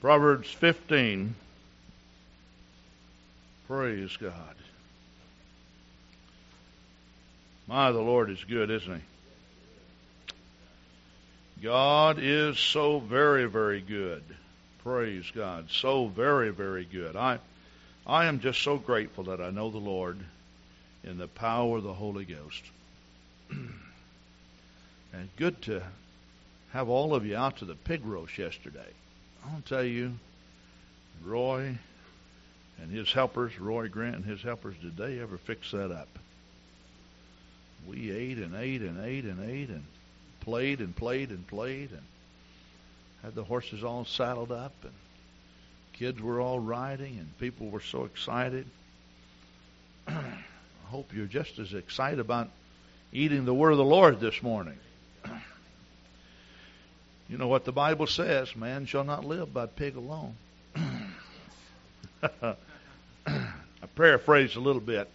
Proverbs 15. Praise God. My, the Lord is good, isn't He? God is so very, very good. Praise God. So very, very good. I, I am just so grateful that I know the Lord in the power of the Holy Ghost. and good to have all of you out to the pig roast yesterday. I'll tell you, Roy and his helpers, Roy Grant and his helpers, did they ever fix that up? We ate and ate and ate and ate and played and played and played and had the horses all saddled up and kids were all riding and people were so excited. I hope you're just as excited about eating the word of the Lord this morning. You know what the Bible says man shall not live by pig alone. I paraphrased a little bit.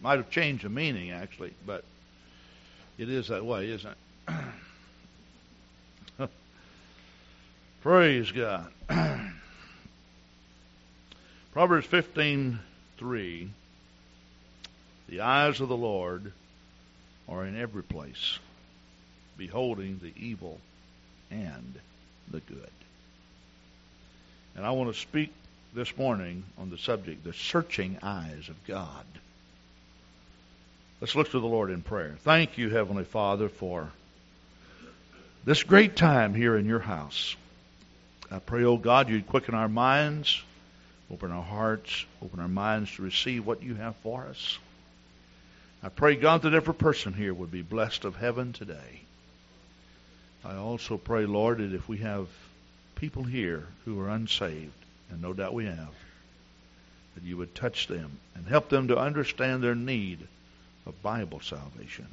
Might have changed the meaning, actually, but it is that way, isn't it? Praise God. Proverbs 15:3 The eyes of the Lord are in every place, beholding the evil and the good. And I want to speak this morning on the subject, the searching eyes of God. Let's look to the Lord in prayer. Thank you, Heavenly Father, for this great time here in your house. I pray, oh God, you'd quicken our minds, open our hearts, open our minds to receive what you have for us. I pray, God, that every person here would be blessed of heaven today. I also pray, Lord, that if we have people here who are unsaved, and no doubt we have, that you would touch them and help them to understand their need of Bible salvation.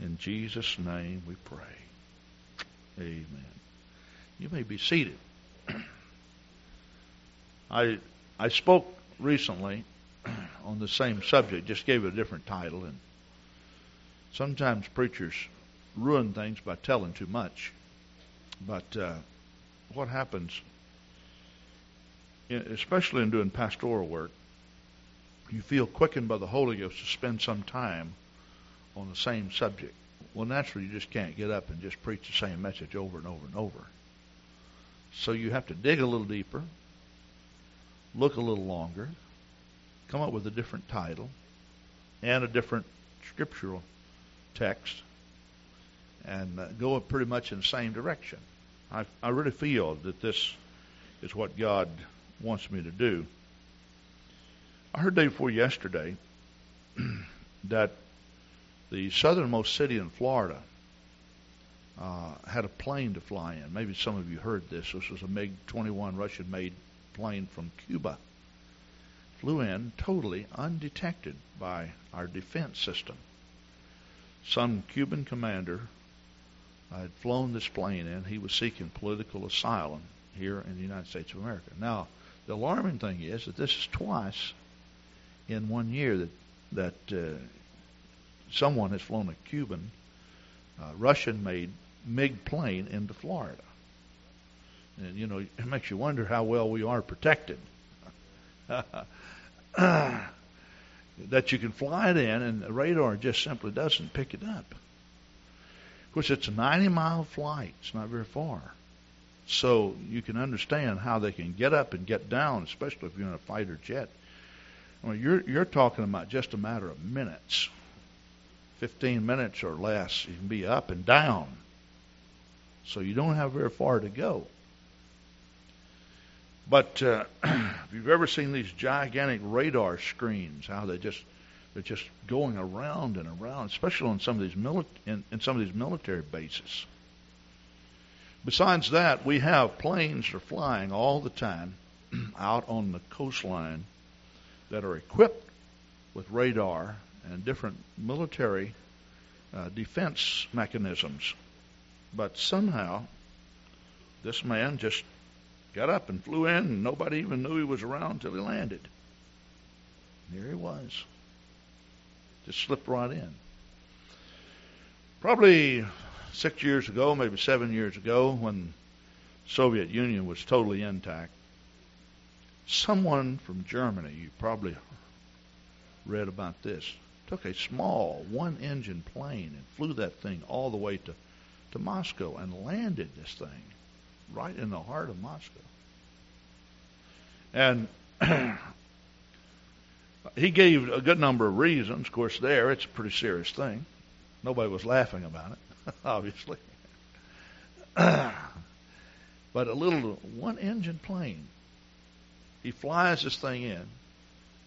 In Jesus' name we pray. Amen. You may be seated. I I spoke recently on the same subject, just gave it a different title, and sometimes preachers ruin things by telling too much. But uh, what happens, especially in doing pastoral work, you feel quickened by the Holy Ghost to spend some time on the same subject. Well, naturally, you just can't get up and just preach the same message over and over and over. So you have to dig a little deeper, look a little longer, come up with a different title and a different scriptural text, and uh, go pretty much in the same direction. I, I really feel that this is what God wants me to do. I heard day before yesterday that the southernmost city in Florida uh, had a plane to fly in. Maybe some of you heard this. This was a MiG 21 Russian made plane from Cuba. Flew in totally undetected by our defense system. Some Cuban commander had flown this plane in. He was seeking political asylum here in the United States of America. Now, the alarming thing is that this is twice in one year that that uh, someone has flown a Cuban, uh, Russian-made MiG plane into Florida. And you know, it makes you wonder how well we are protected. that you can fly it in, and the radar just simply doesn't pick it up. Course, it's a 90-mile flight; it's not very far. So you can understand how they can get up and get down, especially if you're in a fighter jet. Mean, you're you're talking about just a matter of minutes, 15 minutes or less. You can be up and down. So you don't have very far to go. But uh, if you've ever seen these gigantic radar screens, how they just they're just going around and around, especially on some of these mili- in, in some of these military bases. Besides that, we have planes that are flying all the time out on the coastline that are equipped with radar and different military uh, defense mechanisms. But somehow, this man just got up and flew in, and nobody even knew he was around until he landed. And here he was. Just slipped right in. Probably six years ago, maybe seven years ago, when Soviet Union was totally intact. Someone from Germany, you probably read about this, took a small one engine plane and flew that thing all the way to, to Moscow and landed this thing right in the heart of Moscow. And he gave a good number of reasons. Of course, there it's a pretty serious thing. Nobody was laughing about it, obviously. but a little one engine plane. He flies this thing in,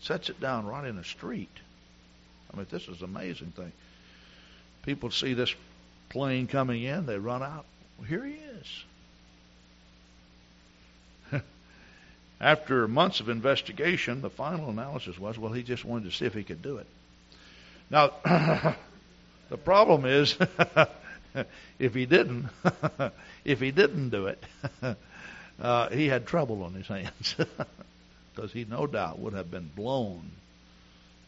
sets it down right in a street. I mean, this is an amazing thing. People see this plane coming in, they run out. Well, here he is. After months of investigation, the final analysis was, well, he just wanted to see if he could do it. Now, the problem is, if he didn't, if he didn't do it, uh, he had trouble on his hands because he no doubt would have been blown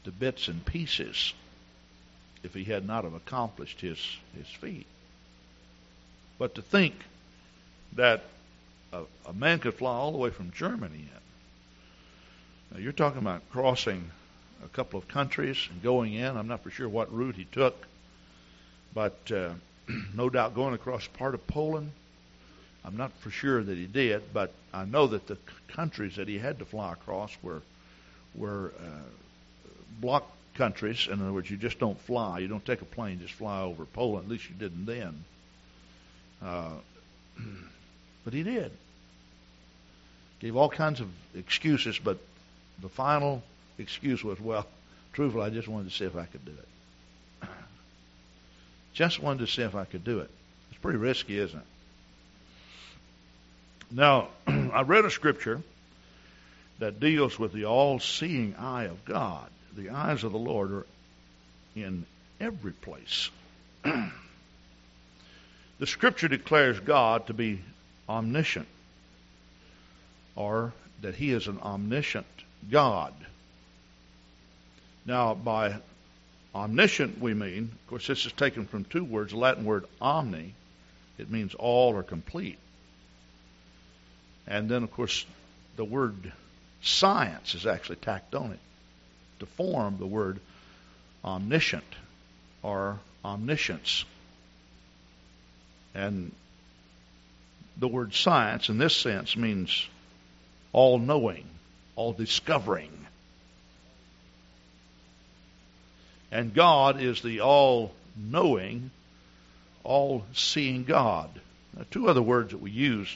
to bits and pieces if he had not have accomplished his his feat. But to think that a, a man could fly all the way from Germany in. Now you're talking about crossing a couple of countries and going in. I'm not for sure what route he took, but uh, no doubt going across part of Poland. I'm not for sure that he did, but I know that the countries that he had to fly across were were uh, bloc countries. In other words, you just don't fly. You don't take a plane, just fly over Poland. At least you didn't then. Uh, but he did. Gave all kinds of excuses, but the final excuse was, well, truthfully, I just wanted to see if I could do it. Just wanted to see if I could do it. It's pretty risky, isn't it? Now, I read a scripture that deals with the all seeing eye of God. The eyes of the Lord are in every place. the scripture declares God to be omniscient, or that he is an omniscient God. Now, by omniscient, we mean, of course, this is taken from two words, the Latin word omni. It means all or complete. And then, of course, the word science is actually tacked on it to form the word omniscient or omniscience. And the word science in this sense means all knowing, all discovering. And God is the all knowing, all seeing God. Now, two other words that we use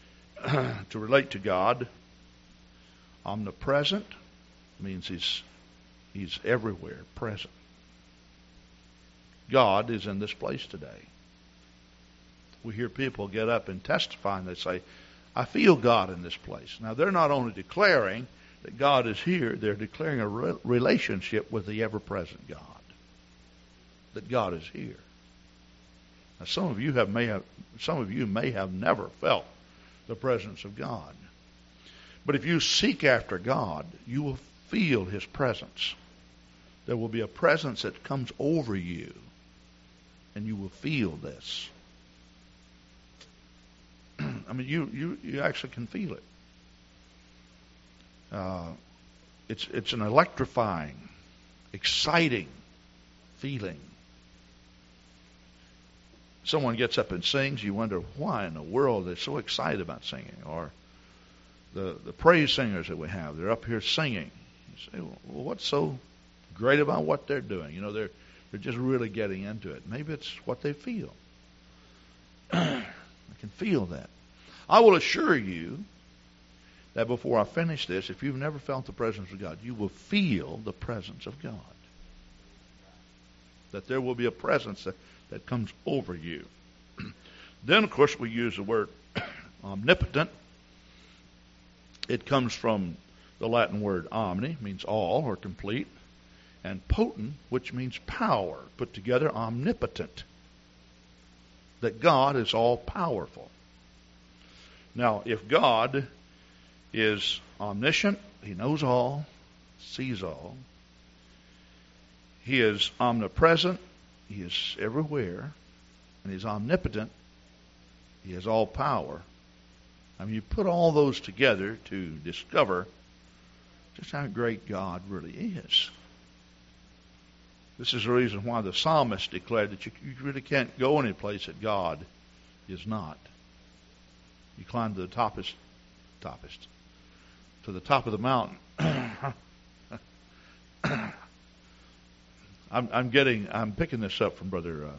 to relate to God omnipresent means he's, he's everywhere present. God is in this place today. We hear people get up and testify and they say, I feel God in this place. Now, they're not only declaring that God is here, they're declaring a re- relationship with the ever present God. That God is here. Now, some of you have may have some of you may have never felt the presence of God. But if you seek after God, you will feel His presence. There will be a presence that comes over you, and you will feel this. I mean, you, you, you actually can feel it. Uh, it's, it's an electrifying, exciting feeling. Someone gets up and sings, you wonder why in the world they're so excited about singing. Or the, the praise singers that we have, they're up here singing. You say, well, what's so great about what they're doing? You know, they're, they're just really getting into it. Maybe it's what they feel. I can feel that. I will assure you that before I finish this, if you've never felt the presence of God, you will feel the presence of God. That there will be a presence that, that comes over you. then, of course, we use the word omnipotent. It comes from the Latin word omni, means all or complete, and potent, which means power, put together omnipotent. That God is all powerful. Now, if God is omniscient, He knows all, sees all, He is omnipresent, He is everywhere, and He's omnipotent, He has all power. I mean, you put all those together to discover just how great God really is. This is the reason why the psalmist declared that you, you really can't go any place that God is not. You climb to the toppest, toppest, to the top of the mountain. I'm, I'm, getting, I'm picking this up from brother, uh,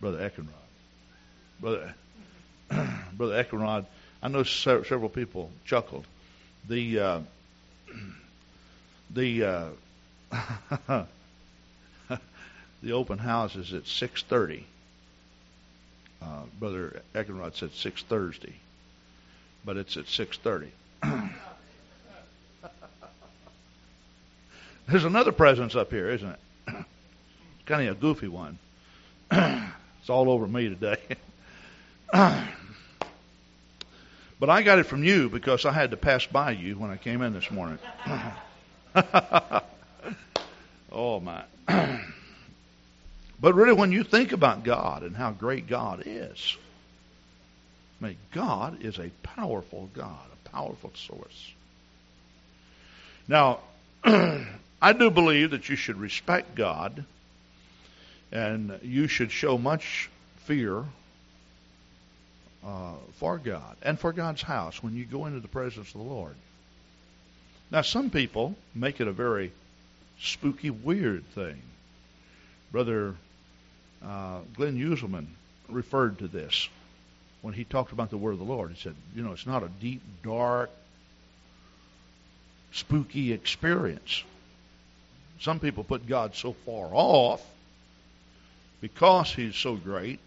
brother Eckenrod. Brother, brother Eckenrod. I know several people chuckled. The, uh, the, uh, the open house is at 6:30. Uh, Brother Eckenrod said 6 Thursday, but it's at 6:30. There's another presence up here, isn't it? kind of a goofy one. it's all over me today. but I got it from you because I had to pass by you when I came in this morning. oh my. But really when you think about God and how great God is, I mean, God is a powerful God, a powerful source. Now, I do believe that you should respect God and you should show much fear uh, for God and for God's house when you go into the presence of the Lord. Now, some people make it a very spooky, weird thing. Brother uh, Glenn Uselman referred to this when he talked about the word of the Lord. He said, you know, it's not a deep, dark, spooky experience. Some people put God so far off because he's so great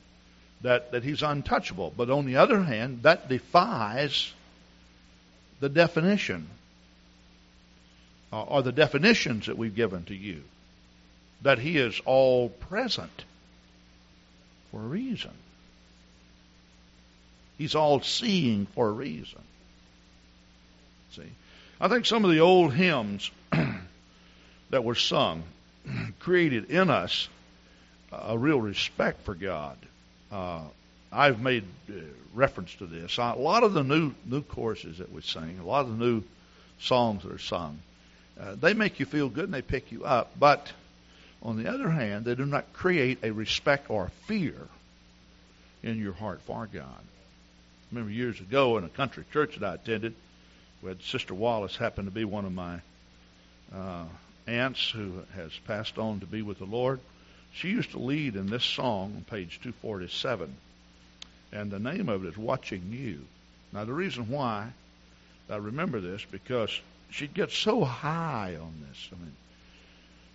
that, that he's untouchable. But on the other hand, that defies the definition uh, or the definitions that we've given to you. That he is all present for a reason. He's all seeing for a reason. See? I think some of the old hymns that were sung created in us a real respect for God. Uh, I've made uh, reference to this. A lot of the new new choruses that we sing, a lot of the new songs that are sung, uh, they make you feel good and they pick you up. But on the other hand, they do not create a respect or fear in your heart for God. I remember years ago in a country church that I attended, had Sister Wallace happened to be one of my uh, aunts who has passed on to be with the Lord. She used to lead in this song on page 247, and the name of it is Watching You. Now, the reason why I remember this because she'd get so high on this. I mean,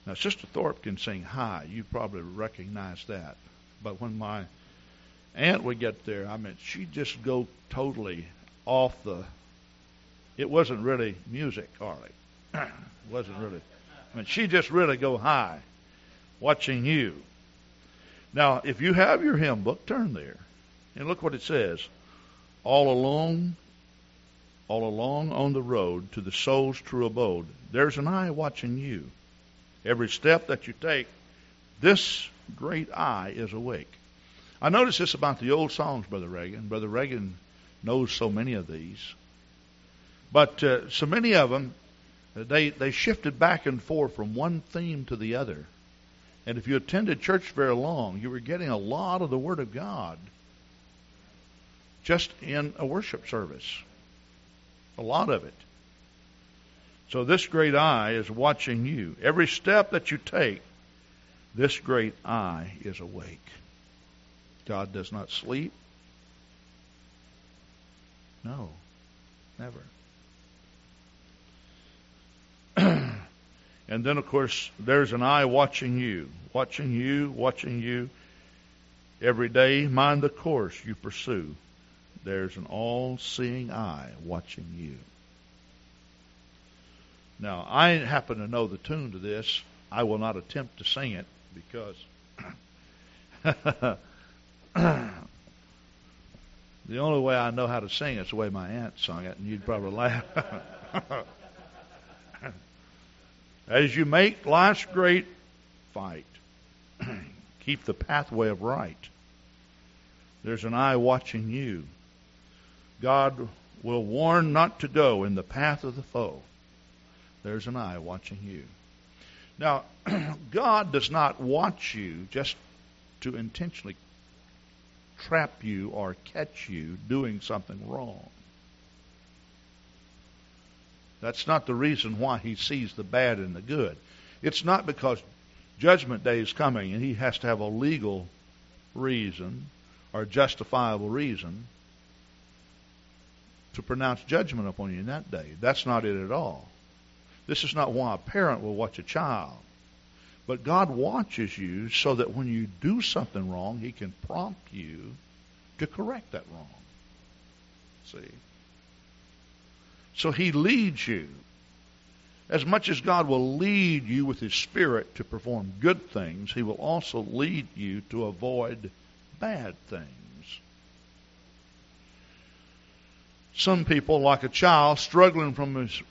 now Sister Thorpe can sing high. You probably recognize that. But when my aunt would get there, I mean, she'd just go totally off the. It wasn't really music, Harley. it wasn't really. I mean, she just really go high, watching you. Now, if you have your hymn book, turn there, and look what it says. All along, all along on the road to the soul's true abode, there's an eye watching you. Every step that you take, this great eye is awake. I noticed this about the old songs, Brother Reagan. Brother Reagan knows so many of these. But uh, so many of them, they, they shifted back and forth from one theme to the other. And if you attended church very long, you were getting a lot of the Word of God just in a worship service. A lot of it. So this great eye is watching you. Every step that you take, this great eye is awake. God does not sleep. No, never. and then, of course, there's an eye watching you, watching you, watching you. Every day, mind the course you pursue. There's an all seeing eye watching you. Now, I happen to know the tune to this. I will not attempt to sing it because the only way I know how to sing is the way my aunt sung it, and you'd probably laugh. As you make life's great fight, keep the pathway of right. There's an eye watching you. God will warn not to go in the path of the foe. There's an eye watching you. Now, God does not watch you just to intentionally trap you or catch you doing something wrong. That's not the reason why he sees the bad and the good. It's not because judgment day is coming and he has to have a legal reason or justifiable reason to pronounce judgment upon you in that day. That's not it at all. This is not why a parent will watch a child. But God watches you so that when you do something wrong, He can prompt you to correct that wrong. See? So He leads you. As much as God will lead you with His Spirit to perform good things, He will also lead you to avoid bad things. Some people, like a child struggling from his,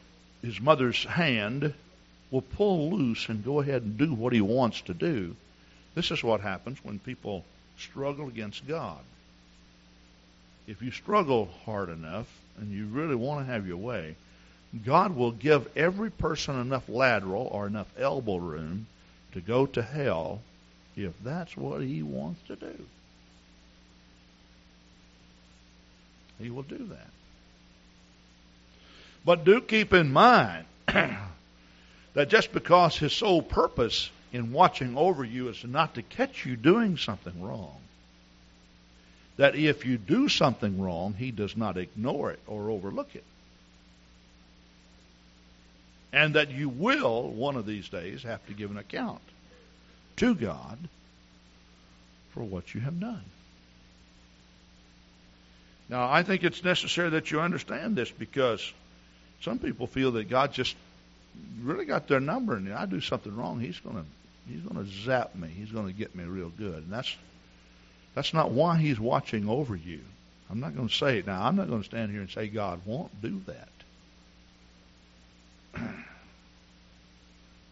his mother's hand, will pull loose and go ahead and do what he wants to do. This is what happens when people struggle against God. If you struggle hard enough and you really want to have your way, God will give every person enough lateral or enough elbow room to go to hell if that's what he wants to do. He will do that. But do keep in mind that just because his sole purpose in watching over you is not to catch you doing something wrong, that if you do something wrong, he does not ignore it or overlook it. And that you will, one of these days, have to give an account to God for what you have done. Now, I think it's necessary that you understand this because some people feel that God just really got their number, and I do something wrong, He's going to He's going to zap me. He's going to get me real good, and that's that's not why He's watching over you. I'm not going to say it now. I'm not going to stand here and say God won't do that.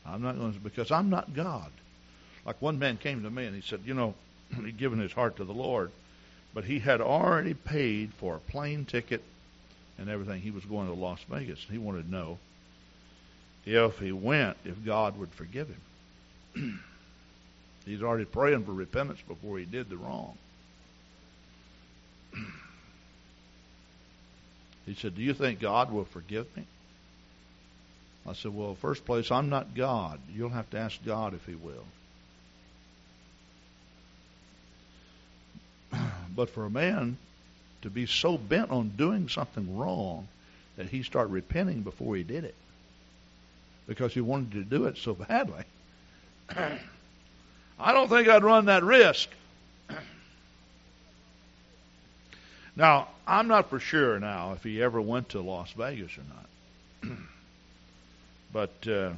I'm not going to because I'm not God. Like one man came to me and he said, you know, he'd given his heart to the Lord, but he had already paid for a plane ticket and everything. He was going to Las Vegas. He wanted to know if he went, if God would forgive him. He's already praying for repentance before he did the wrong. he said, Do you think God will forgive me? I said, Well, first place, I'm not God. You'll have to ask God if He will. but for a man to be so bent on doing something wrong that he start repenting before he did it because he wanted to do it so badly. I don't think I'd run that risk. now, I'm not for sure now if he ever went to Las Vegas or not. but uh,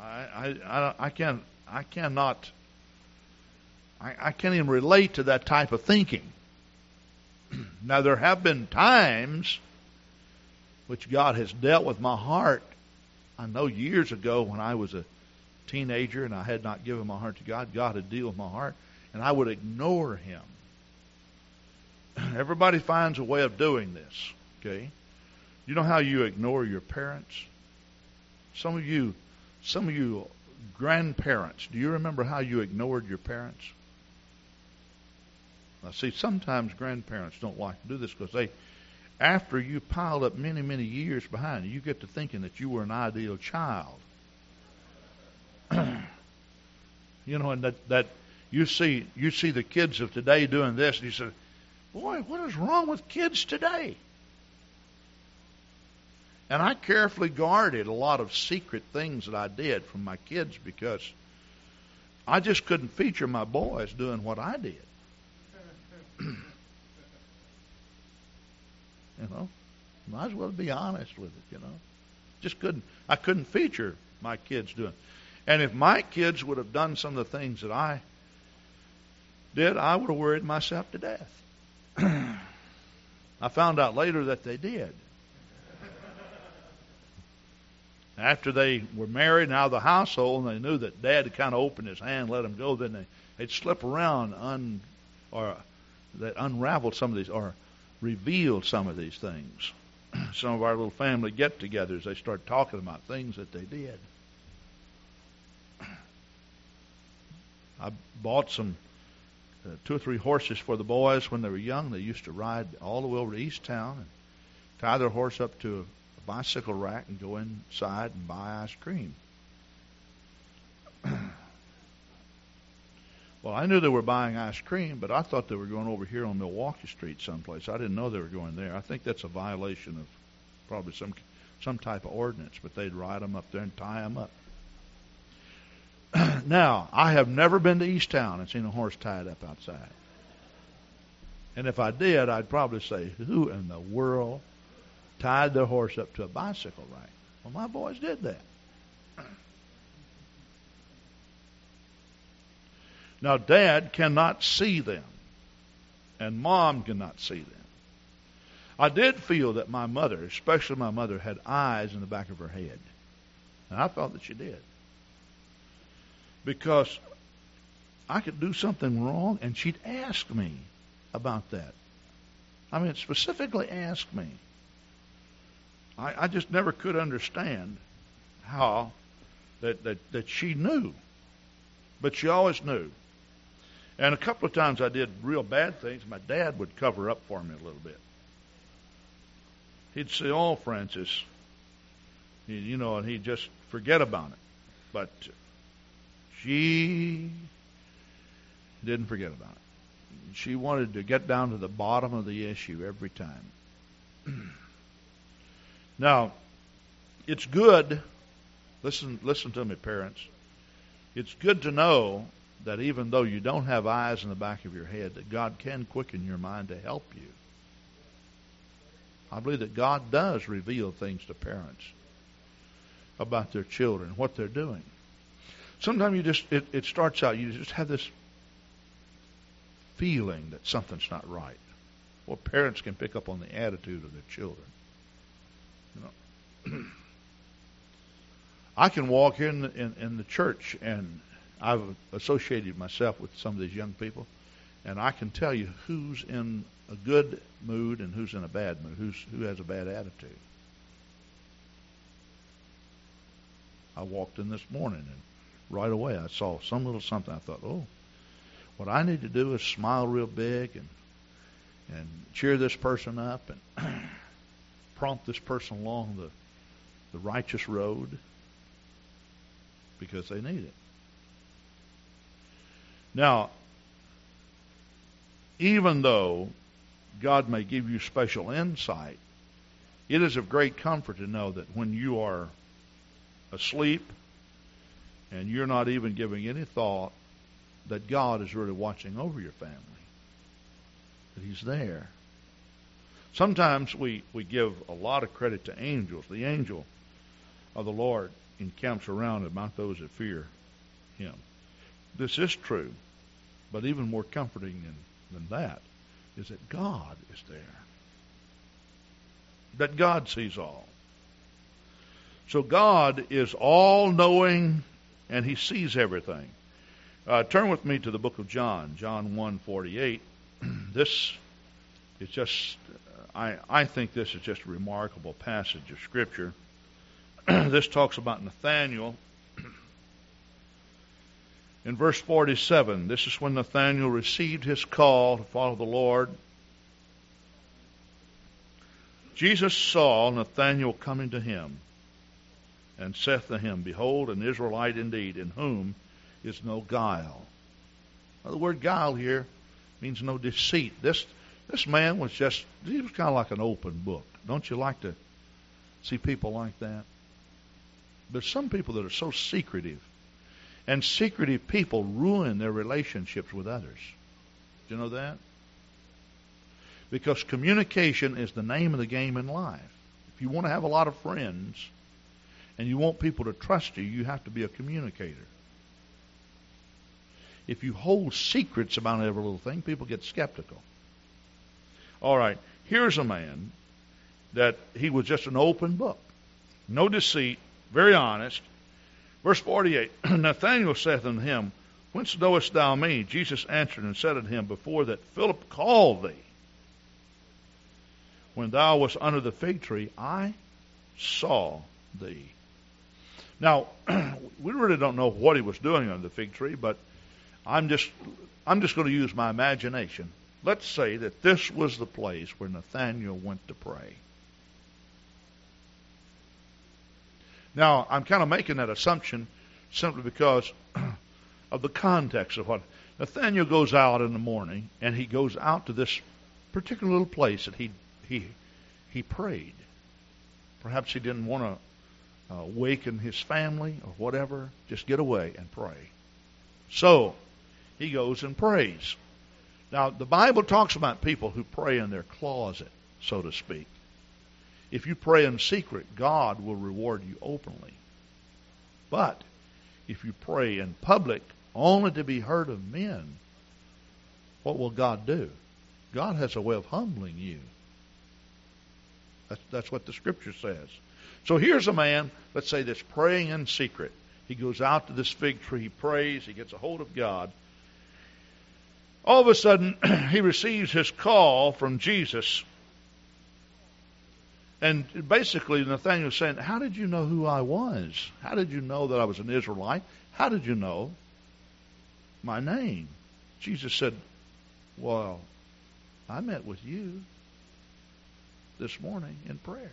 I, I, I, I can I cannot I, I can't even relate to that type of thinking. now, there have been times which God has dealt with my heart. I know years ago when I was a teenager and I had not given my heart to God, God had dealt with my heart, and I would ignore Him. Everybody finds a way of doing this, okay? You know how you ignore your parents? Some of you, some of you grandparents, do you remember how you ignored your parents? Now, see, sometimes grandparents don't like to do this because they, after you pile up many, many years behind, you get to thinking that you were an ideal child. you know, and that that you see you see the kids of today doing this, and you say, "Boy, what is wrong with kids today?" And I carefully guarded a lot of secret things that I did from my kids because I just couldn't feature my boys doing what I did. You know, might as well be honest with it. You know, just couldn't. I couldn't feature my kids doing. And if my kids would have done some of the things that I did, I would have worried myself to death. I found out later that they did. After they were married and out of the household, and they knew that Dad had kind of opened his hand, let them go, then they, they'd slip around un, or that unraveled some of these or revealed some of these things. some of our little family get-togethers, they start talking about things that they did. I bought some uh, two or three horses for the boys when they were young. They used to ride all the way over to East Town and tie their horse up to a bicycle rack and go inside and buy ice cream. Well, I knew they were buying ice cream, but I thought they were going over here on Milwaukee Street someplace. I didn't know they were going there. I think that's a violation of probably some some type of ordinance, but they'd ride them up there and tie them up. now, I have never been to East Town and seen a horse tied up outside. And if I did, I'd probably say, who in the world tied their horse up to a bicycle rack? Well, my boys did that. Now, Dad cannot see them, and Mom cannot see them. I did feel that my mother, especially my mother, had eyes in the back of her head. And I felt that she did because I could do something wrong and she'd ask me about that. I mean, specifically ask me. I, I just never could understand how that, that, that she knew. But she always knew. And a couple of times I did real bad things. My dad would cover up for me a little bit. He'd say, "Oh, Francis," you know, and he'd just forget about it. But she didn't forget about it. She wanted to get down to the bottom of the issue every time. now, it's good. Listen, listen to me, parents. It's good to know that even though you don't have eyes in the back of your head, that God can quicken your mind to help you. I believe that God does reveal things to parents about their children, what they're doing sometimes you just it, it starts out you just have this feeling that something's not right. Well, parents can pick up on the attitude of their children. You know, I can walk in, in in the church and I've associated myself with some of these young people, and I can tell you who's in a good mood and who's in a bad mood, who's who has a bad attitude. I walked in this morning and right away. I saw some little something. I thought, oh, what I need to do is smile real big and and cheer this person up and prompt this person along the the righteous road because they need it. Now, even though God may give you special insight, it is of great comfort to know that when you are asleep and you're not even giving any thought that God is really watching over your family, that He's there. Sometimes we, we give a lot of credit to angels. The angel of the Lord encamps around about those that fear Him. This is true, but even more comforting than, than that is that God is there. That God sees all. So God is all knowing and he sees everything. Uh, turn with me to the book of John, John 1:48. this is just I I think this is just a remarkable passage of scripture. this talks about Nathaniel. In verse 47, this is when Nathaniel received his call to follow the Lord. Jesus saw Nathanael coming to him and saith to him, Behold, an Israelite indeed, in whom is no guile. Now, the word guile here means no deceit. This this man was just he was kind of like an open book. Don't you like to see people like that? There's some people that are so secretive, and secretive people ruin their relationships with others. Do you know that? Because communication is the name of the game in life. If you want to have a lot of friends, and you want people to trust you, you have to be a communicator. If you hold secrets about every little thing, people get skeptical. All right, here's a man that he was just an open book, no deceit, very honest. Verse 48 Nathanael saith unto him, Whence knowest thou me? Jesus answered and said unto him, Before that Philip called thee, when thou wast under the fig tree, I saw thee. Now, we really don't know what he was doing under the fig tree, but I'm just I'm just going to use my imagination. Let's say that this was the place where Nathanael went to pray. Now, I'm kind of making that assumption simply because of the context of what Nathaniel goes out in the morning and he goes out to this particular little place that he he he prayed. Perhaps he didn't want to uh, his family or whatever. Just get away and pray. So he goes and prays. Now the Bible talks about people who pray in their closet, so to speak. If you pray in secret, God will reward you openly. But if you pray in public only to be heard of men, what will God do? God has a way of humbling you. That's, that's what the scripture says. So here's a man, let's say, that's praying in secret. He goes out to this fig tree, he prays, he gets a hold of God. All of a sudden, he receives his call from Jesus. And basically, Nathaniel's saying, How did you know who I was? How did you know that I was an Israelite? How did you know my name? Jesus said, Well, I met with you this morning in prayer.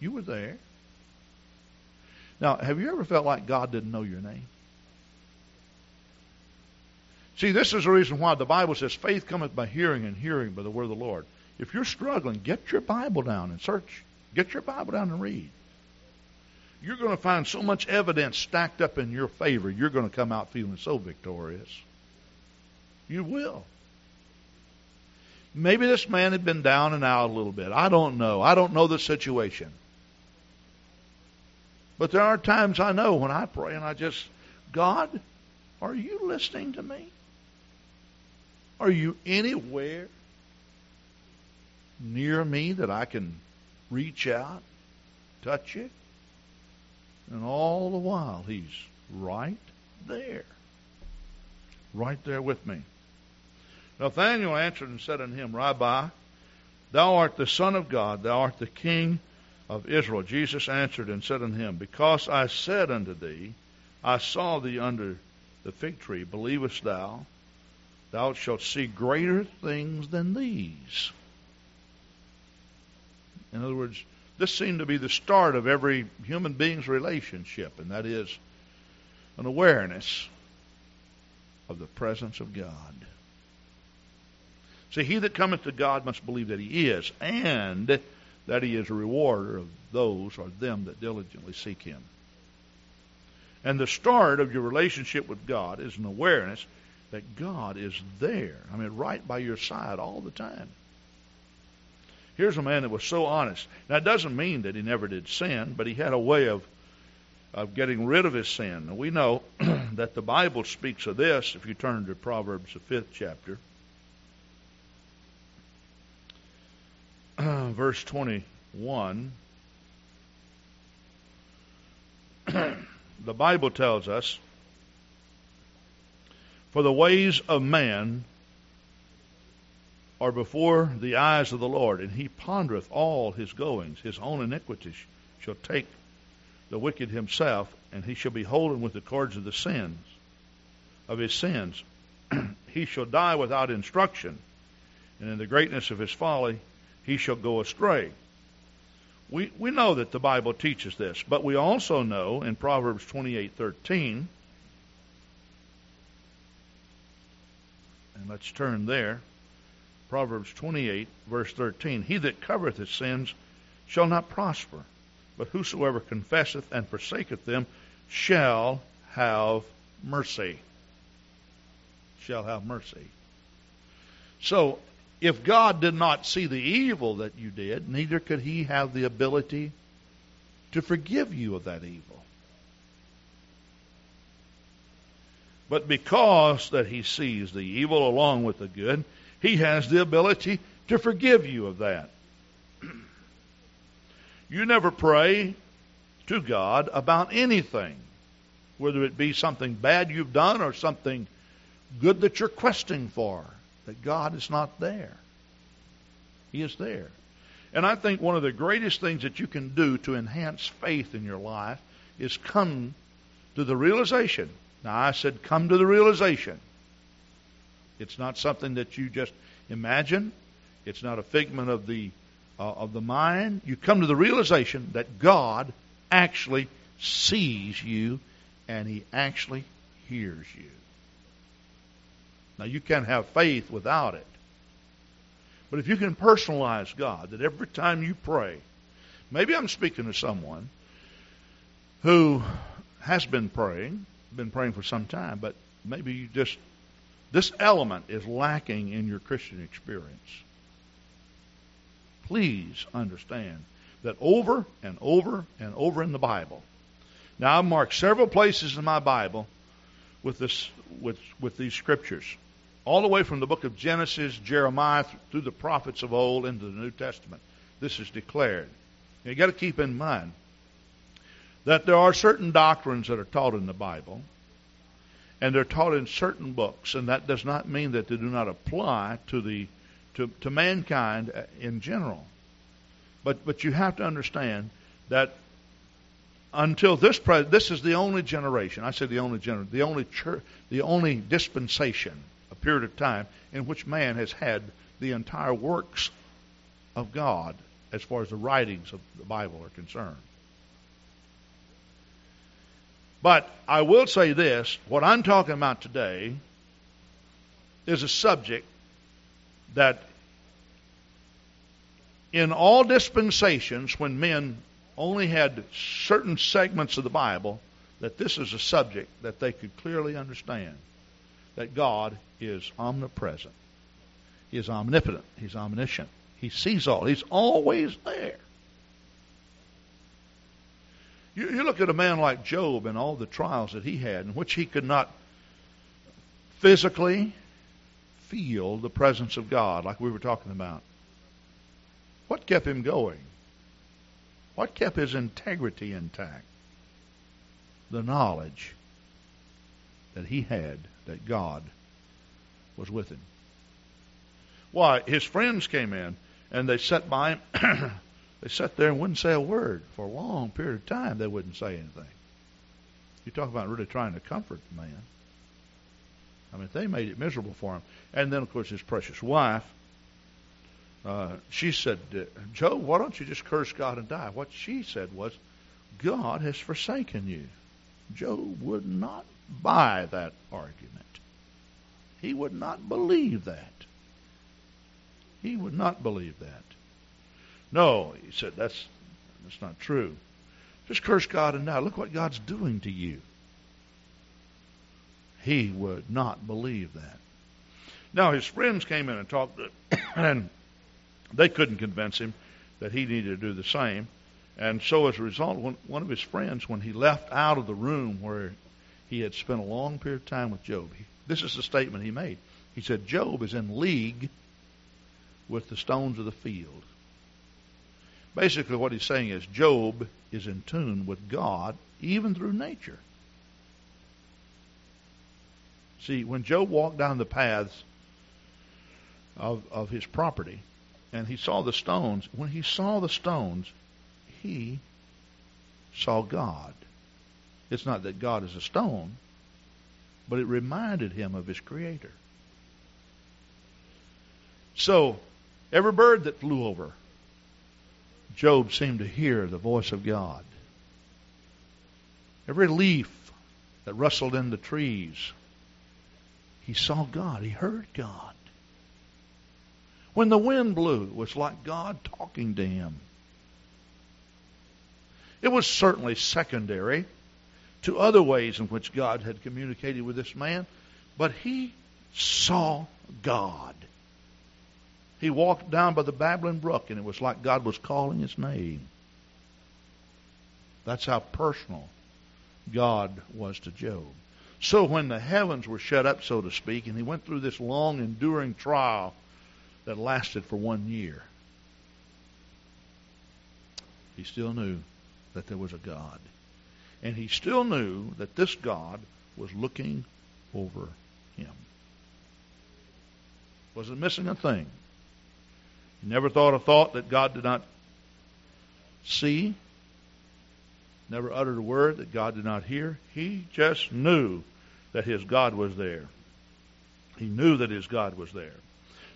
You were there. Now, have you ever felt like God didn't know your name? See, this is the reason why the Bible says faith cometh by hearing and hearing by the word of the Lord. If you're struggling, get your Bible down and search. Get your Bible down and read. You're going to find so much evidence stacked up in your favor, you're going to come out feeling so victorious. You will. Maybe this man had been down and out a little bit. I don't know. I don't know the situation. But there are times I know when I pray and I just, God, are you listening to me? Are you anywhere near me that I can reach out, touch you? And all the while, He's right there. Right there with me. Nathanael answered and said unto him, Rabbi, thou art the Son of God, thou art the King of Israel. Jesus answered and said unto him, Because I said unto thee, I saw thee under the fig tree, believest thou? Thou shalt see greater things than these. In other words, this seemed to be the start of every human being's relationship, and that is an awareness of the presence of God. See, he that cometh to God must believe that he is, and that he is a rewarder of those or them that diligently seek him. And the start of your relationship with God is an awareness that God is there. I mean, right by your side all the time. Here's a man that was so honest. Now, it doesn't mean that he never did sin, but he had a way of of getting rid of his sin. Now, we know that the Bible speaks of this if you turn to Proverbs, the fifth chapter. verse 21, the Bible tells us, For the ways of man are before the eyes of the Lord, and he pondereth all his goings. His own iniquities shall take the wicked himself, and he shall be holden with the cords of the sins, of his sins. he shall die without instruction, and in the greatness of his folly he shall go astray. We, we know that the Bible teaches this, but we also know in Proverbs 28:13, and let's turn there. Proverbs 28, verse 13. He that covereth his sins shall not prosper, but whosoever confesseth and forsaketh them shall have mercy. Shall have mercy. So if God did not see the evil that you did, neither could he have the ability to forgive you of that evil. But because that he sees the evil along with the good, he has the ability to forgive you of that. You never pray to God about anything, whether it be something bad you've done or something good that you're questing for, that God is not there. He is there. And I think one of the greatest things that you can do to enhance faith in your life is come to the realization. Now, I said come to the realization. It's not something that you just imagine. It's not a figment of the uh, of the mind. You come to the realization that God actually sees you and He actually hears you. Now, you can't have faith without it. But if you can personalize God, that every time you pray, maybe I'm speaking to someone who has been praying, been praying for some time, but maybe you just, this element is lacking in your Christian experience. Please understand that over and over and over in the Bible. Now I've marked several places in my Bible with this with with these scriptures all the way from the book of Genesis, Jeremiah, through the prophets of old into the New Testament. This is declared. You got to keep in mind that there are certain doctrines that are taught in the Bible, and they're taught in certain books, and that does not mean that they do not apply to the to, to mankind uh, in general. But but you have to understand that until this pre- this is the only generation. I say the only generation, the only church, the only dispensation a period of time in which man has had the entire works of God as far as the writings of the Bible are concerned. But I will say this what I'm talking about today is a subject that in all dispensations, when men only had certain segments of the Bible, that this is a subject that they could clearly understand that God is omnipresent. He is omnipotent. He's omniscient. He sees all. He's always there. You, you look at a man like Job and all the trials that he had, in which he could not physically feel the presence of God, like we were talking about. What kept him going? What kept his integrity intact? The knowledge that he had that God was with him. Why? His friends came in and they sat by him. they sat there and wouldn't say a word for a long period of time. They wouldn't say anything. You talk about really trying to comfort the man. I mean, they made it miserable for him. And then, of course, his precious wife, uh, she said, Job, why don't you just curse God and die? What she said was, God has forsaken you. Job would not buy that argument. He would not believe that. He would not believe that. No, he said, that's, that's not true. Just curse God and die. Look what God's doing to you. He would not believe that. Now, his friends came in and talked to and they couldn't convince him that he needed to do the same. And so, as a result, one of his friends, when he left out of the room where he had spent a long period of time with Job, this is the statement he made. He said, Job is in league with the stones of the field. Basically, what he's saying is Job is in tune with God even through nature. See, when Job walked down the paths of, of his property and he saw the stones, when he saw the stones, he saw God. It's not that God is a stone, but it reminded him of his Creator. So, every bird that flew over, Job seemed to hear the voice of God. Every leaf that rustled in the trees, he saw God. He heard God. When the wind blew, it was like God talking to him. It was certainly secondary to other ways in which God had communicated with this man, but he saw God. He walked down by the babbling brook, and it was like God was calling his name. That's how personal God was to Job. So when the heavens were shut up, so to speak, and he went through this long, enduring trial that lasted for one year, he still knew that there was a God. And he still knew that this God was looking over him. Wasn't missing a thing. Never thought a thought that God did not see, never uttered a word that God did not hear. He just knew that his God was there. He knew that his God was there.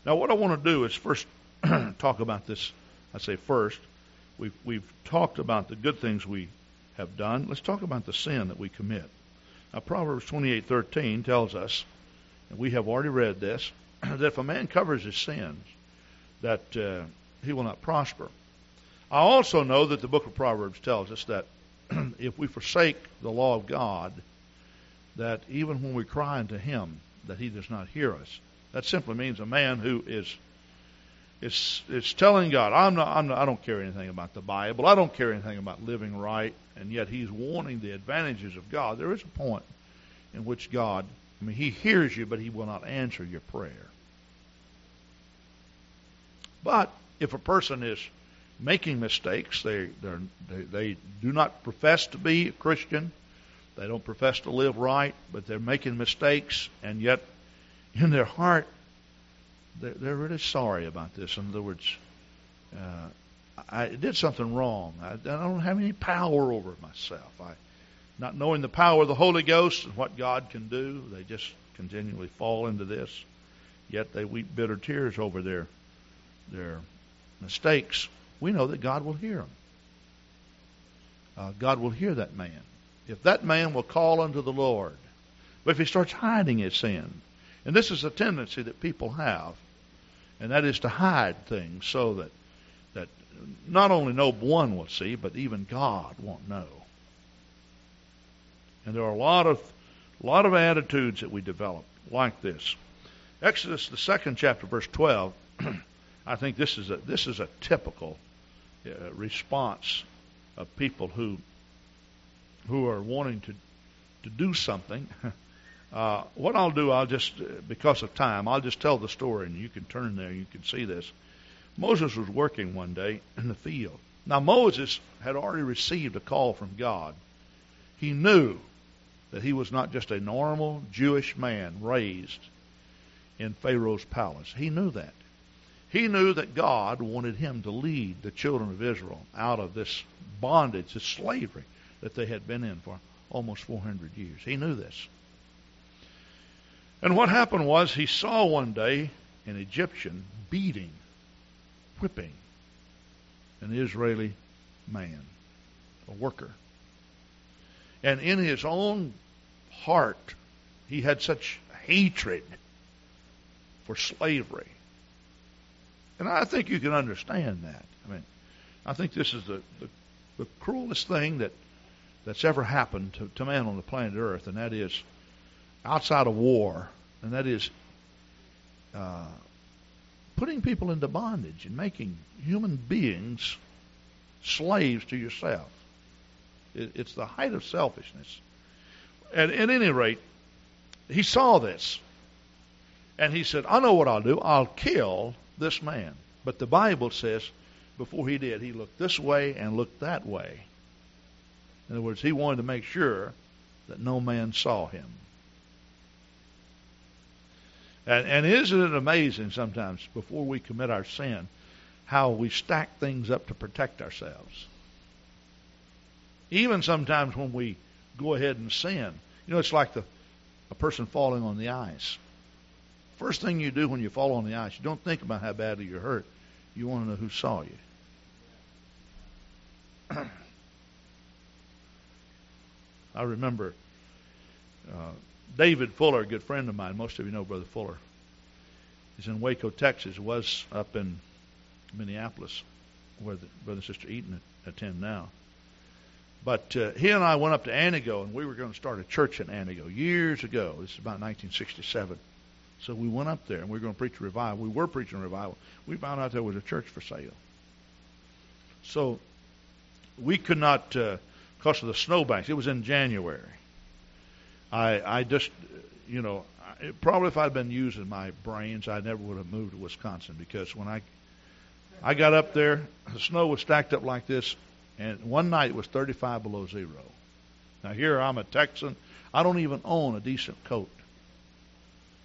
Now, what I want to do is first talk about this. I say first, we've, we've talked about the good things we have done. Let's talk about the sin that we commit. Now, Proverbs 28:13 tells us, and we have already read this, that if a man covers his sins, that uh, he will not prosper. I also know that the book of Proverbs tells us that if we forsake the law of God, that even when we cry unto Him, that He does not hear us. That simply means a man who is is is telling God, I'm not, I'm not, I don't care anything about the Bible. I don't care anything about living right, and yet he's wanting the advantages of God. There is a point in which God, I mean, He hears you, but He will not answer your prayer. But if a person is making mistakes, they they they do not profess to be a Christian, they don't profess to live right, but they're making mistakes, and yet in their heart they're, they're really sorry about this. In other words, uh, I did something wrong. I, I don't have any power over myself. I, not knowing the power of the Holy Ghost and what God can do, they just continually fall into this. Yet they weep bitter tears over their their mistakes. We know that God will hear them. Uh, God will hear that man if that man will call unto the Lord. But if he starts hiding his sin, and this is a tendency that people have, and that is to hide things so that that not only no one will see, but even God won't know. And there are a lot of a lot of attitudes that we develop like this. Exodus the second chapter, verse twelve. I think this is a this is a typical uh, response of people who who are wanting to to do something. Uh, what I'll do, I'll just uh, because of time, I'll just tell the story, and you can turn there, you can see this. Moses was working one day in the field. Now Moses had already received a call from God. He knew that he was not just a normal Jewish man raised in Pharaoh's palace. He knew that. He knew that God wanted him to lead the children of Israel out of this bondage, this slavery that they had been in for almost 400 years. He knew this. And what happened was he saw one day an Egyptian beating, whipping an Israeli man, a worker. And in his own heart, he had such hatred for slavery. And I think you can understand that. I mean, I think this is the, the, the cruelest thing that that's ever happened to, to man on the planet Earth, and that is outside of war, and that is uh, putting people into bondage and making human beings slaves to yourself. It, it's the height of selfishness. And at any rate, he saw this. And he said, I know what I'll do. I'll kill this man. But the Bible says before he did, he looked this way and looked that way. In other words, he wanted to make sure that no man saw him. And, and isn't it amazing sometimes before we commit our sin how we stack things up to protect ourselves? Even sometimes when we go ahead and sin, you know, it's like the a person falling on the ice. First thing you do when you fall on the ice, you don't think about how badly you're hurt. You want to know who saw you. I remember uh, David Fuller, a good friend of mine. Most of you know Brother Fuller. He's in Waco, Texas. Was up in Minneapolis, where the brother and sister Eaton attend now. But uh, he and I went up to Antigo, and we were going to start a church in Antigo years ago. This is about 1967. So we went up there, and we were going to preach a revival. We were preaching a revival. We found out there was a church for sale. So we could not. Uh, because of the snowbanks. It was in January. I I just you know probably if I'd been using my brains, I never would have moved to Wisconsin because when I I got up there, the snow was stacked up like this And one night it was 35 below zero. Now here I'm a Texan. I don't even own a decent coat.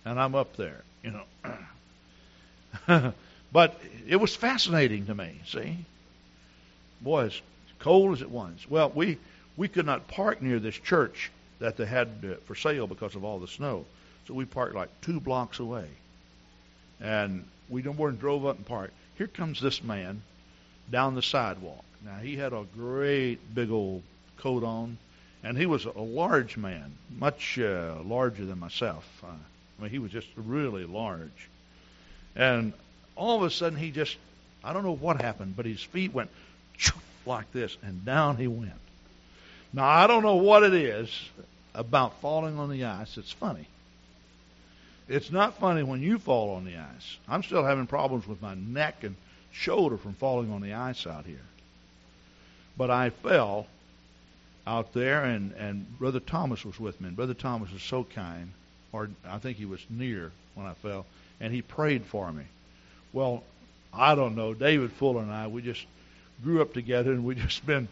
And I'm up there, you know. but it was fascinating to me, see? Boy, as cold as it was. Well, we we could not park near this church that they had uh, for sale because of all the snow. So we parked like two blocks away. And we more than drove up and parked. Here comes this man down the sidewalk. Now, he had a great big old coat on, and he was a large man, much uh, larger than myself. Uh, I mean, he was just really large. And all of a sudden, he just, I don't know what happened, but his feet went like this, and down he went. Now, I don't know what it is about falling on the ice. It's funny. It's not funny when you fall on the ice. I'm still having problems with my neck and shoulder from falling on the ice out here. But I fell out there, and, and Brother Thomas was with me. And Brother Thomas was so kind, or I think he was near when I fell, and he prayed for me. Well, I don't know. David Fuller and I, we just grew up together, and we just been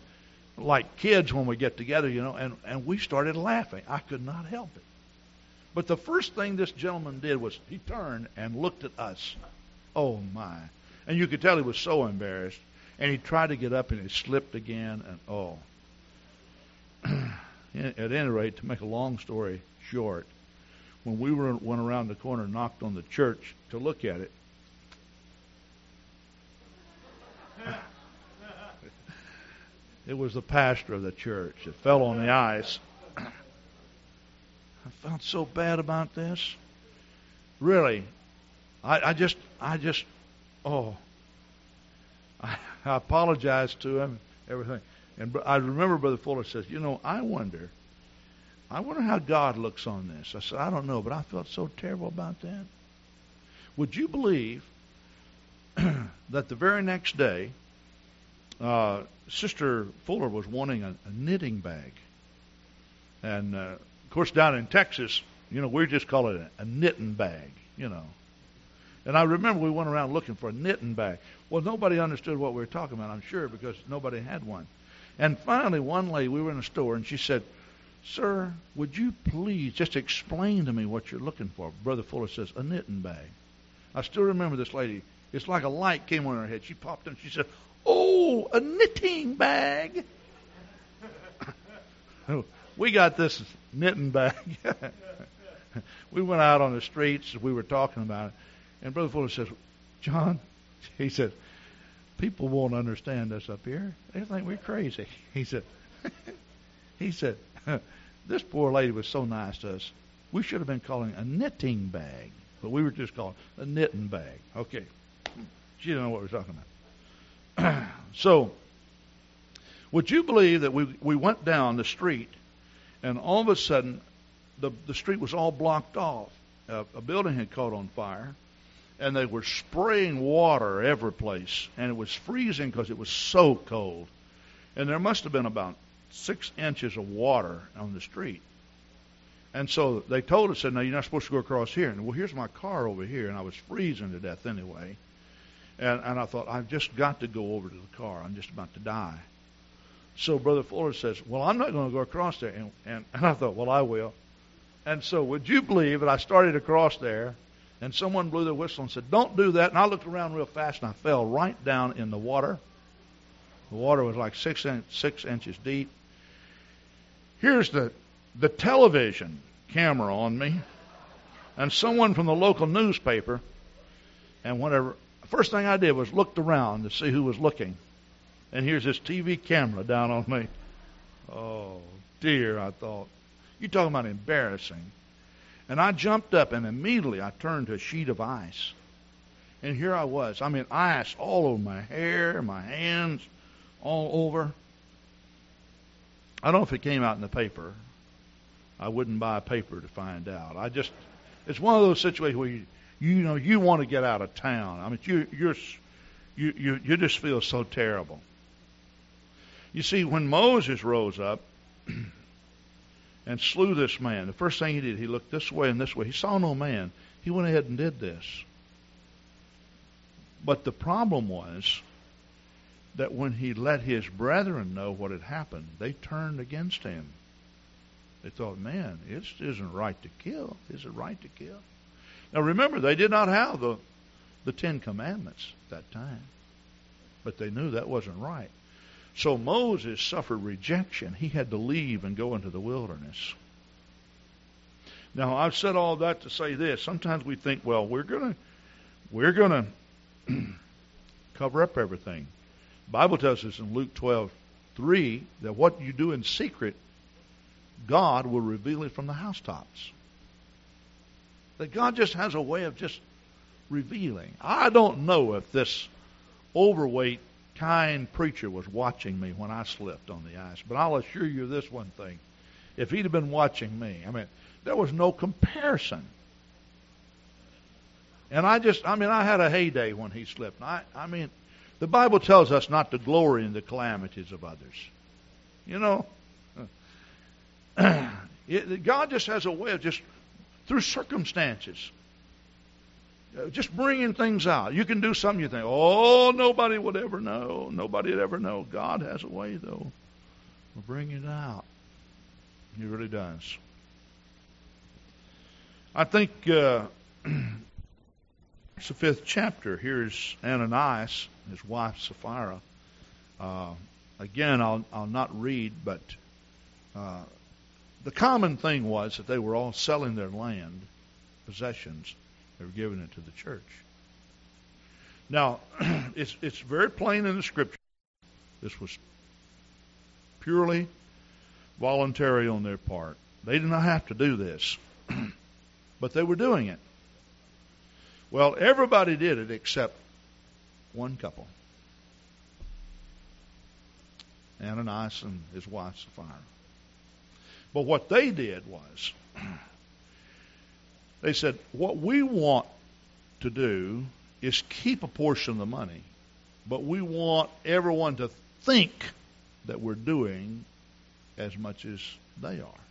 like kids when we get together, you know, and, and we started laughing. I could not help it. But the first thing this gentleman did was he turned and looked at us. Oh, my. And you could tell he was so embarrassed. And he tried to get up and he slipped again. And oh. at any rate, to make a long story short, when we were, went around the corner and knocked on the church to look at it, it was the pastor of the church It fell on the ice. I felt so bad about this. Really, I, I just, I just, oh, I, I apologized to him, everything. And I remember Brother Fuller says, you know, I wonder, I wonder how God looks on this. I said, I don't know, but I felt so terrible about that. Would you believe that the very next day, uh, Sister Fuller was wanting a, a knitting bag, and uh, of course, down in Texas, you know, we just call it a, a knitting bag, you know. And I remember we went around looking for a knitting bag. Well, nobody understood what we were talking about, I'm sure, because nobody had one. And finally, one lady, we were in a store, and she said, Sir, would you please just explain to me what you're looking for? Brother Fuller says, A knitting bag. I still remember this lady. It's like a light came on her head. She popped in. She said, Oh, a knitting bag. we got this knitting bag. we went out on the streets. We were talking about it, and Brother Fuller says, "John," he said, "people won't understand us up here. They think we're crazy." He said, "He said, this poor lady was so nice to us. We should have been calling a knitting bag, but we were just calling a knitting bag." Okay, she didn't know what we were talking about. so, would you believe that we we went down the street? and all of a sudden, the the street was all blocked off. A building had caught on fire, and they were spraying water every place, and it was freezing because it was so cold. And there must have been about six inches of water on the street. And so they told us, said, "No, you're not supposed to go across here." And well, here's my car over here, and I was freezing to death anyway. And and I thought, I've just got to go over to the car. I'm just about to die. So Brother Fuller says, Well, I'm not going to go across there. And, and, and I thought, Well, I will. And so would you believe that I started across there, and someone blew their whistle and said, Don't do that. And I looked around real fast, and I fell right down in the water. The water was like six, in, six inches deep. Here's the, the television camera on me, and someone from the local newspaper, and whatever. First thing I did was looked around to see who was looking and here's this TV camera down on me. Oh, dear, I thought. You talking about embarrassing. And I jumped up and immediately I turned to a sheet of ice. And here I was. I mean, ice all over my hair, my hands, all over. I don't know if it came out in the paper. I wouldn't buy a paper to find out. I just, it's one of those situations where you, you know, you want to get out of town. I mean, you, you're, you, you, you just feel so terrible. You see, when Moses rose up and slew this man, the first thing he did, he looked this way and this way. He saw no man. He went ahead and did this. But the problem was that when he let his brethren know what had happened, they turned against him. They thought, man, it isn't right to kill. Is it right to kill? Now remember, they did not have the, the Ten Commandments at that time. But they knew that wasn't right. So Moses suffered rejection. He had to leave and go into the wilderness. Now I've said all that to say this. Sometimes we think, well, we're gonna we're gonna cover up everything. Bible tells us in Luke twelve three that what you do in secret, God will reveal it from the housetops. That God just has a way of just revealing. I don't know if this overweight, kind preacher was watching me when I slipped on the ice, but I'll assure you this one thing. If he'd have been watching me, I mean, there was no comparison. And I just, I mean, I had a heyday when he slipped. I, I mean, the Bible tells us not to glory in the calamities of others. You know, God just has a way of just through circumstances, uh, just bringing things out. You can do something you think, oh, nobody would ever know. Nobody would ever know. God has a way, though, of bringing it out. He really does. I think uh, it's the fifth chapter. Here's Ananias, his wife Sapphira. Uh, again, I'll, I'll not read, but uh, the common thing was that they were all selling their land, possessions. They were giving it to the church. Now, it's, it's very plain in the scripture. This was purely voluntary on their part. They did not have to do this, but they were doing it. Well, everybody did it except one couple Ananias and his wife Sapphira. But what they did was, they said, what we want to do is keep a portion of the money, but we want everyone to think that we're doing as much as they are.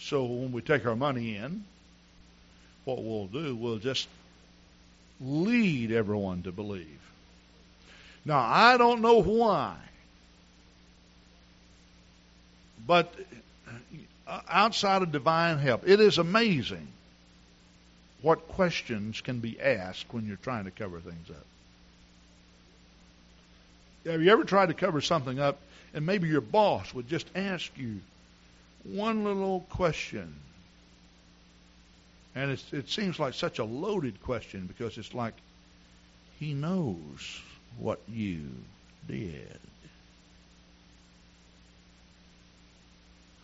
So when we take our money in, what we'll do, we'll just lead everyone to believe. Now, I don't know why but outside of divine help, it is amazing what questions can be asked when you're trying to cover things up. Have you ever tried to cover something up and maybe your boss would just ask you one little question? And it seems like such a loaded question because it's like he knows what you did.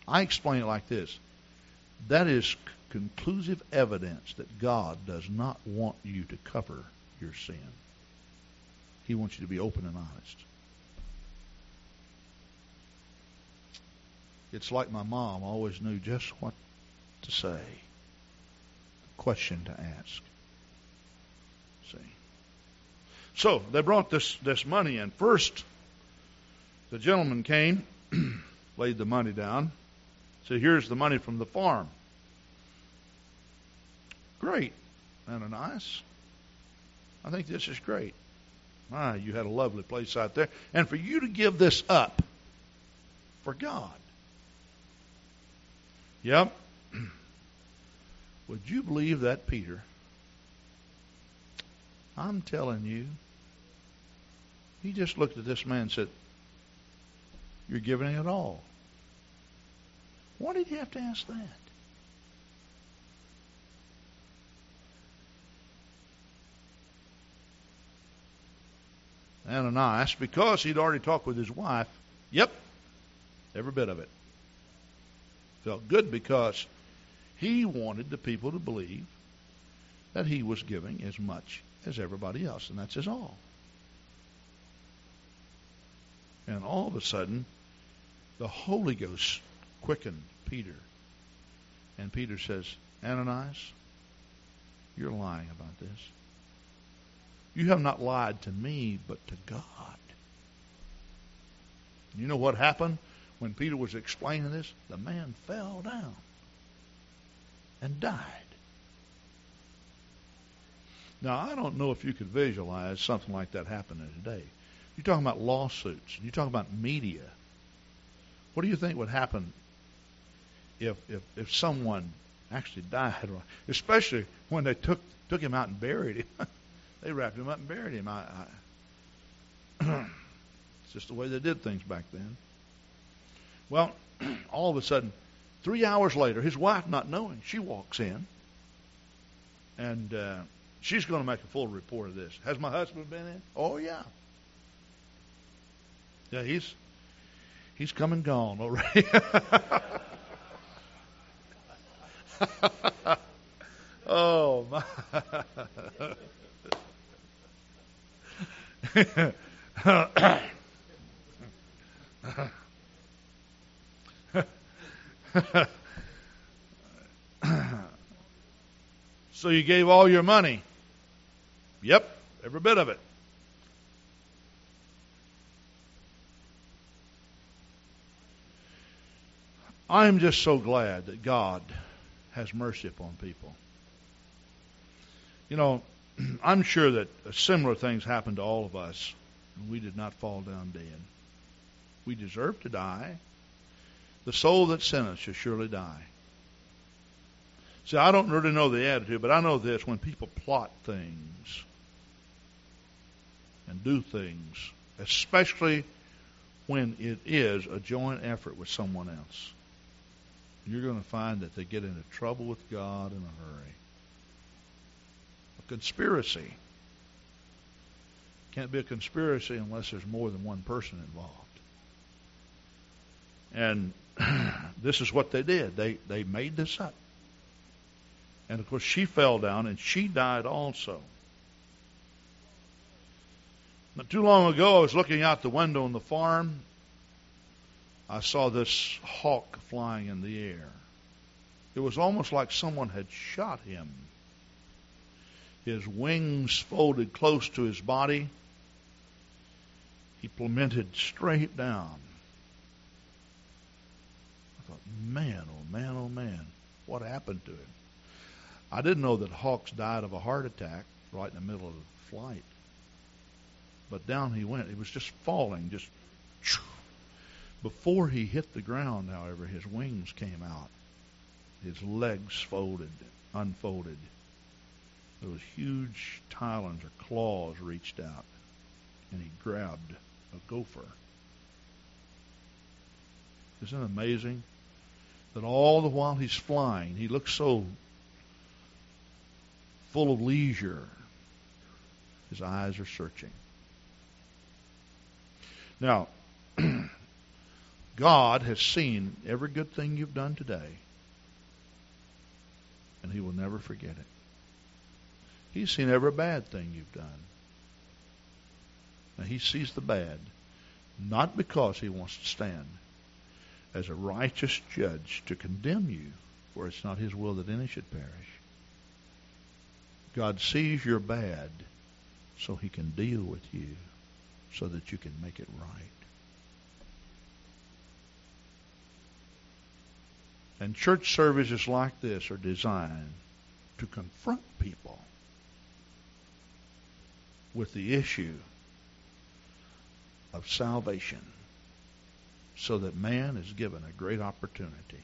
I explain it like this that is conclusive evidence that God does not want you to cover your sin. He wants you to be open and honest. It's like my mom always knew just what to say, question to ask. See? So they brought this, this money in. First, the gentleman came, laid the money down, said, here's the money from the farm. Great, Ananias. I think this is great. My, you had a lovely place out there. And for you to give this up for God. Yep. Would you believe that, Peter? I'm telling you. He just looked at this man and said, You're giving it all. Why did he have to ask that? Ananias, because he'd already talked with his wife, yep, every bit of it. Felt good because he wanted the people to believe that he was giving as much as everybody else, and that's his all. And all of a sudden, the Holy Ghost quickened Peter. And Peter says, Ananias, you're lying about this. You have not lied to me, but to God. You know what happened when Peter was explaining this? The man fell down and died. Now, I don't know if you could visualize something like that happening today. You're talking about lawsuits. You're talking about media. What do you think would happen if if if someone actually died, especially when they took took him out and buried him? they wrapped him up and buried him. I, I it's just the way they did things back then. Well, all of a sudden, three hours later, his wife, not knowing, she walks in, and uh, she's going to make a full report of this. Has my husband been in? Oh yeah. Yeah, he's he's come and gone already. oh my. so you gave all your money? Yep, every bit of it. I am just so glad that God has mercy upon people. You know, I'm sure that similar things happened to all of us, and we did not fall down dead. We deserve to die. The soul that sinneth shall surely die. See, I don't really know the attitude, but I know this when people plot things and do things, especially when it is a joint effort with someone else you're going to find that they get into trouble with God in a hurry. A conspiracy can't be a conspiracy unless there's more than one person involved. And this is what they did. They they made this up. And of course she fell down and she died also. Not too long ago I was looking out the window on the farm I saw this hawk flying in the air. It was almost like someone had shot him. His wings folded close to his body. He plummeted straight down. Man, oh man, oh man, what happened to him? I didn't know that hawks died of a heart attack right in the middle of the flight. But down he went. He was just falling, just before he hit the ground, however, his wings came out. His legs folded, unfolded. Those huge talons or claws reached out, and he grabbed a gopher. Isn't it amazing that all the while he's flying, he looks so full of leisure. His eyes are searching. Now, God has seen every good thing you've done today, and He will never forget it. He's seen every bad thing you've done. Now, He sees the bad, not because He wants to stand as a righteous judge to condemn you, for it's not His will that any should perish. God sees your bad so He can deal with you so that you can make it right. And church services like this are designed to confront people with the issue of salvation so that man is given a great opportunity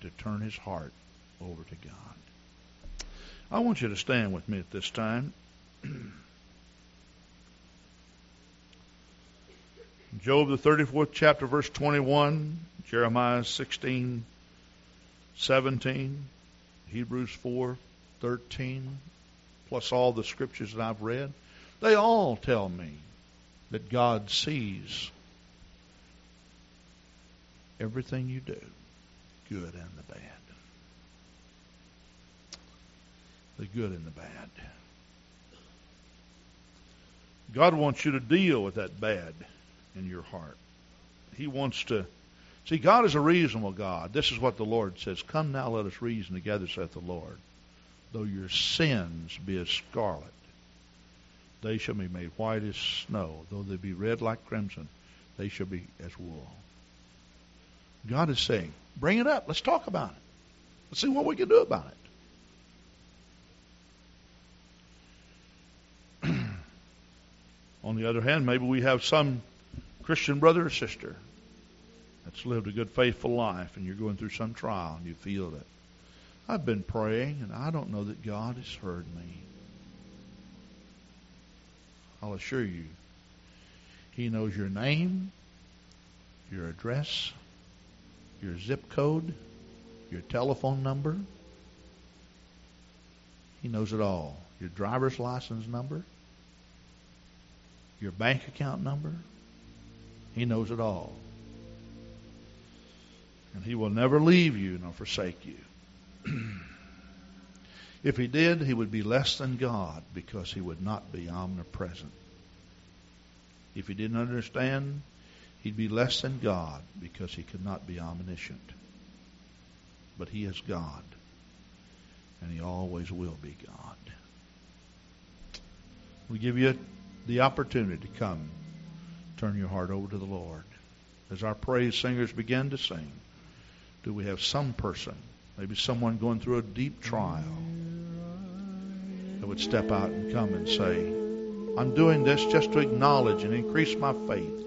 to turn his heart over to God. I want you to stand with me at this time. Job, the 34th chapter, verse 21, Jeremiah 16, 17, Hebrews 4, 13, plus all the scriptures that I've read, they all tell me that God sees everything you do, good and the bad. The good and the bad. God wants you to deal with that bad in your heart. He wants to See, God is a reasonable God. This is what the Lord says. Come now, let us reason together, saith the Lord. Though your sins be as scarlet, they shall be made white as snow. Though they be red like crimson, they shall be as wool. God is saying, bring it up. Let's talk about it. Let's see what we can do about it. On the other hand, maybe we have some Christian brother or sister that's lived a good, faithful life, and you're going through some trial, and you feel that I've been praying, and I don't know that God has heard me. I'll assure you, He knows your name, your address, your zip code, your telephone number. He knows it all. Your driver's license number, your bank account number. He knows it all. And He will never leave you nor forsake you. if He did, He would be less than God because He would not be omnipresent. If He didn't understand, He'd be less than God because He could not be omniscient. But He is God, and He always will be God. We give you the opportunity to come, turn your heart over to the Lord. As our praise singers begin to sing, do we have some person, maybe someone going through a deep trial, that would step out and come and say, I'm doing this just to acknowledge and increase my faith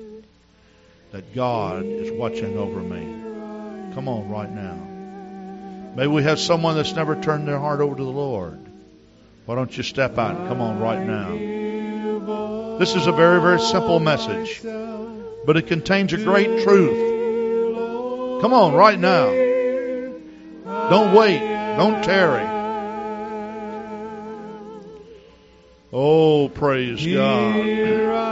that God is watching over me. Come on right now. Maybe we have someone that's never turned their heart over to the Lord. Why don't you step out and come on right now? This is a very, very simple message, but it contains a great truth. Come on right now. Don't wait. Don't tarry. Oh, praise God.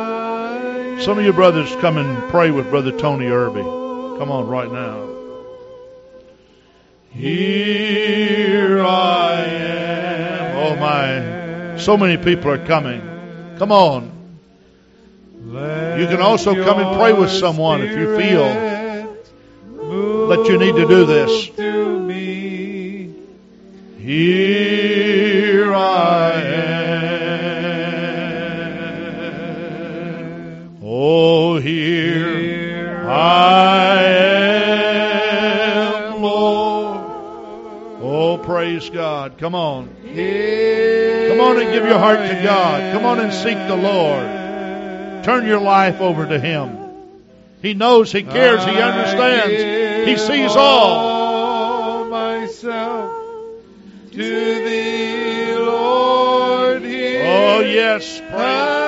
Some of you brothers come and pray with Brother Tony Irby. Come on right now. Here I am. Oh, my. So many people are coming. Come on. You can also come and pray with someone if you feel that you need to do this. Here I am. Oh, here I am, Lord. Oh, praise God. Come on. Come on and give your heart to God. Come on and seek the Lord. Turn your life over to Him. He knows, He cares, He understands, He sees all. myself to thee, Lord. Here Oh, yes. Praise